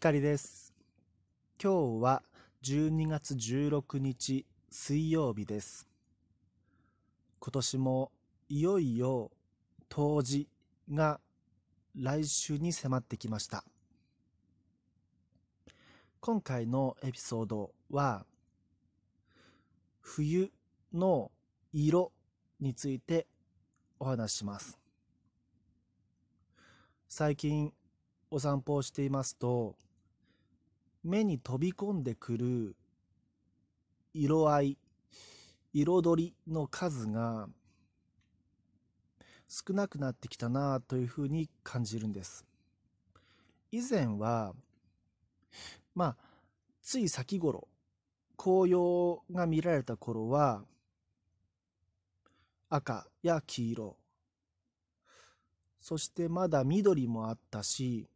光です。今日は12月16日水曜日です。今年もいよいよ冬至が来週に迫ってきました。今回のエピソードは冬の色についてお話しします。最近お散歩をしていますと目に飛び込んでくる色合い彩りの数が少なくなってきたなというふうに感じるんです。以前はまあつい先頃紅葉が見られた頃は赤や黄色そしてまだ緑もあったし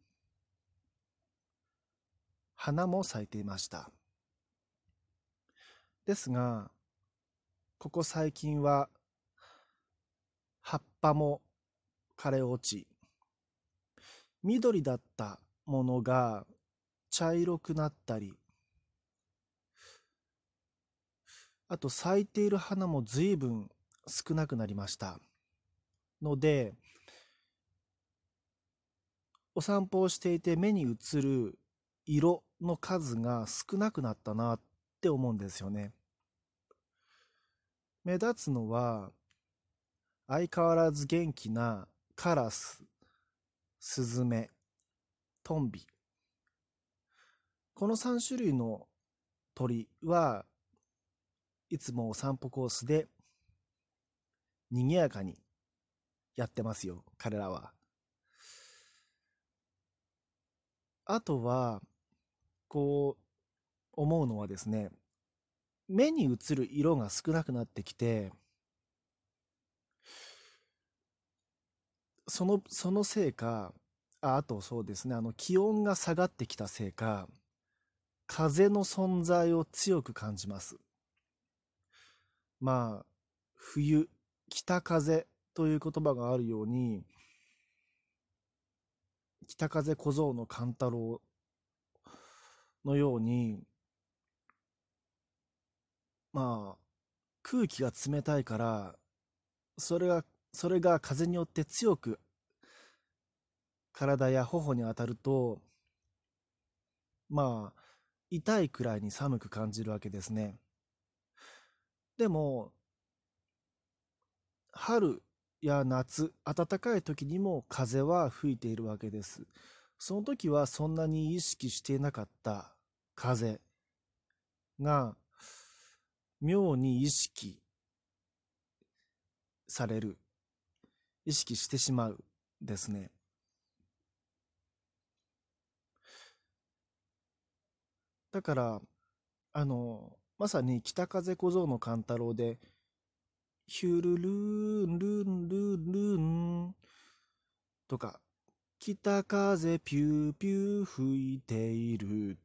花も咲いていました。ですがここ最近は葉っぱも枯れ落ち緑だったものが茶色くなったりあと咲いている花も随分少なくなりました。のでお散歩をしていて目に映る色の数が少なくなったなって思うんですよね。目立つのは相変わらず元気なカラス、スズメ、トンビ。この3種類の鳥はいつもお散歩コースで賑やかにやってますよ、彼らは。あとは、こう、思うのはですね、目に映る色が少なくなってきて、その、そのせいか、ああとそうですね、あの、気温が下がってきたせいか、風の存在を強く感じます。まあ、冬、北風という言葉があるように、北風小僧の勘太郎のようにまあ空気が冷たいからそれがそれが風によって強く体や頬に当たるとまあ痛いくらいに寒く感じるわけですね。でも春や夏暖かい時にも風は吹いているわけです。その時はそんなに意識していなかった。風が妙に意識される意識してしまうですね。だからあのまさに北風小僧の勘太郎でヒュルルーンルンルンルンとか北風ピューピュー吹いている。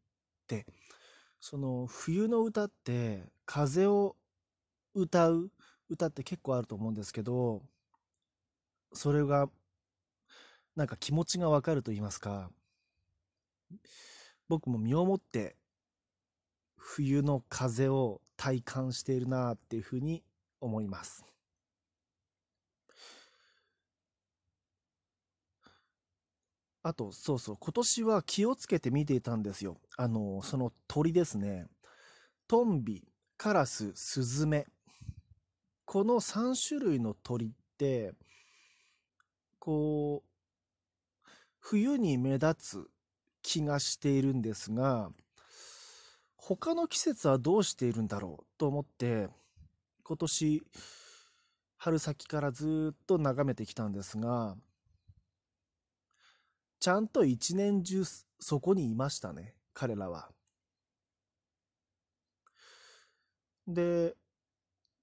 その冬の歌って風を歌う歌って結構あると思うんですけどそれがなんか気持ちがわかると言いますか僕も身をもって冬の風を体感しているなっていうふうに思います。あと、そうそう、今年は気をつけて見ていたんですよ。あの、その鳥ですね。トンビ、カラス、スズメ。この3種類の鳥って、こう、冬に目立つ気がしているんですが、他の季節はどうしているんだろうと思って、今年春先からずっと眺めてきたんですがちゃんと一年中そこにいましたね彼らは。で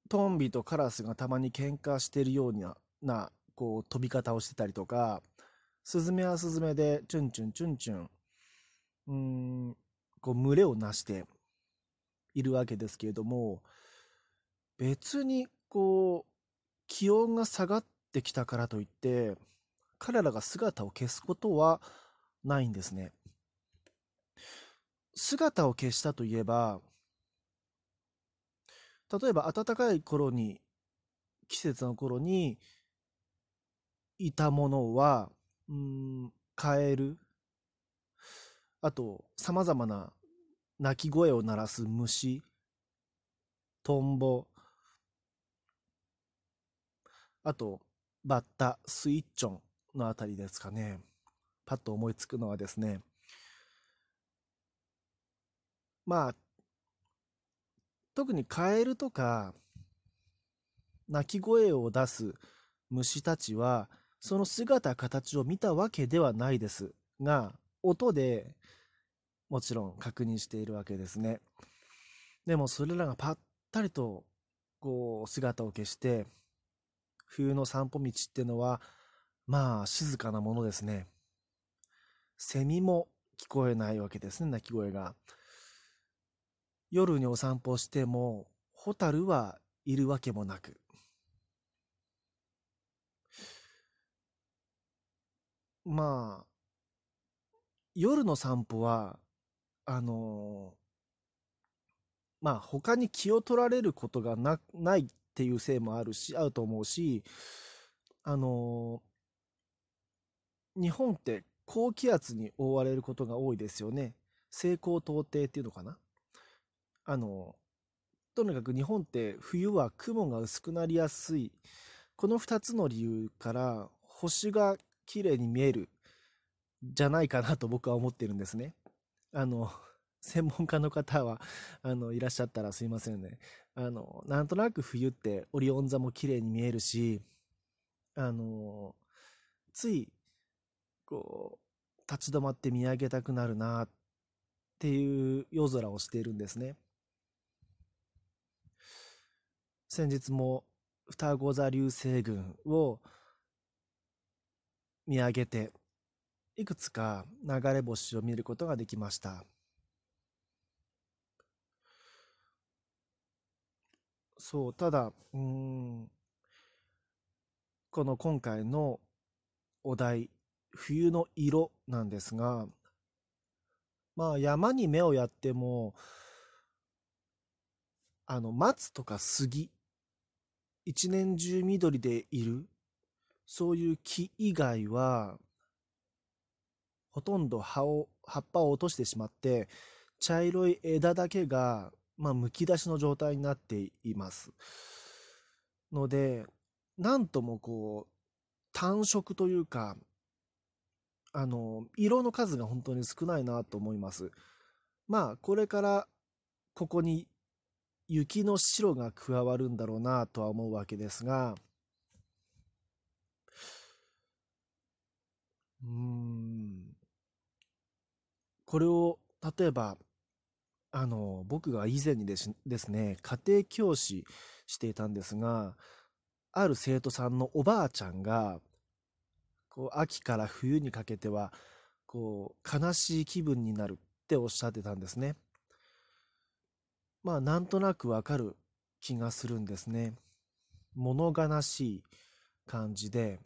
トンビとカラスがたまに喧嘩してるようななこう飛び方をしてたりとかスズメはスズメでチュンチュンチュンチュンうんこう群れをなしているわけですけれども別にこう気温が下がってきたからといって彼らが姿を消すことはないんですね。姿を消したといえば、例えば暖かい頃に、季節の頃にいたものは、うん、カエル、あと、様々な鳴き声を鳴らす虫、トンボ、あと、バッタ、スイッチョン。のあたりですかね。パッと思いつくのはですね、まあ、特にカエルとか、鳴き声を出す虫たちは、その姿形を見たわけではないですが、音でもちろん確認しているわけですね。でもそれらがぱったりとこう姿を消して、冬の散歩道っていうのは、まあ静かなものですね。セミも聞こえないわけですね、鳴き声が。夜にお散歩しても、ホタルはいるわけもなく。まあ、夜の散歩は、あのまあ他に気を取られることがなないっていうせいもあるし、あると思うし、あの日本って高気圧に覆われることが多いですよね。西高東低っていうのかな？あの、とにかく日本って冬は雲が薄くなりやすい。この2つの理由から星が綺麗に見えるじゃないかなと僕は思ってるんですね。あの、専門家の方は、あの、いらっしゃったらすいませんね。あの、なんとなく冬ってオリオン座も綺麗に見えるし、あの、つい、こう、立ち止まって見上げたくなるなっていう夜空をしているんですね。先日も双子座流星群を見上げて、いくつか流れ星を見ることができました。そう、ただ、うん、この今回のお題、冬の色なんですが、まあ山に目をやっても、あの、松とか杉、一年中緑でいる、そういう木以外は、ほとんど葉を、葉っぱを落としてしまって、茶色い枝だけがまあ、むき出しの状態になっています。ので、なんともこう、単色というか、あの、色の数が本当に少ないなと思います。まあ、これからここに雪の白が加わるんだろうなとは思うわけですが、うん、これを例えばあの、僕が以前にですですね、家庭教師していたんですが、ある生徒さんのおばあちゃんが、こう、秋から冬にかけては、こう、悲しい気分になるっておっしゃってたんですね。まあ、なんとなくわかる気がするんですね。物悲しい感じで、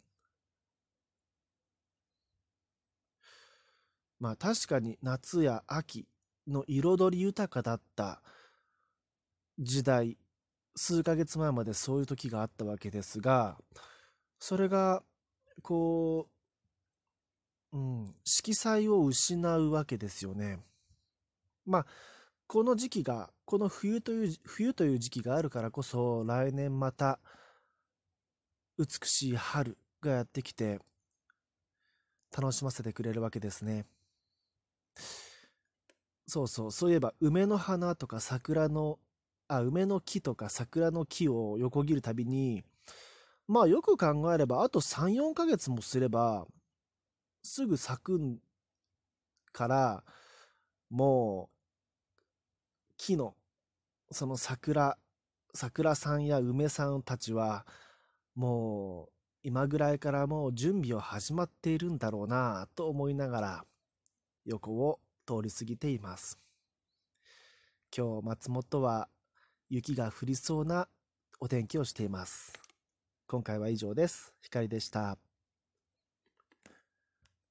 まあ確かに夏や秋の彩り豊かだった時代、数ヶ月前までそういう時があったわけですが、それが、こう、うん、色彩を失うわけですよね。まあ、この時期が、この冬という、冬という時期があるからこそ、来年また、美しい春がやってきて、楽しませてくれるわけですね。そうそう、そういえば梅の花とか桜の、あ、梅の木とか桜の木を横切るたびに、まあよく考えれば、あと3、4ヶ月もすれば、すぐ咲くから、もう、木の、その桜、桜さんや梅さんたちは、もう、今ぐらいからもう準備を始まっているんだろうなと思いながら、横を通り過ぎています。今日松本は雪が降りそうなお天気をしています。今回は以上です。光でした。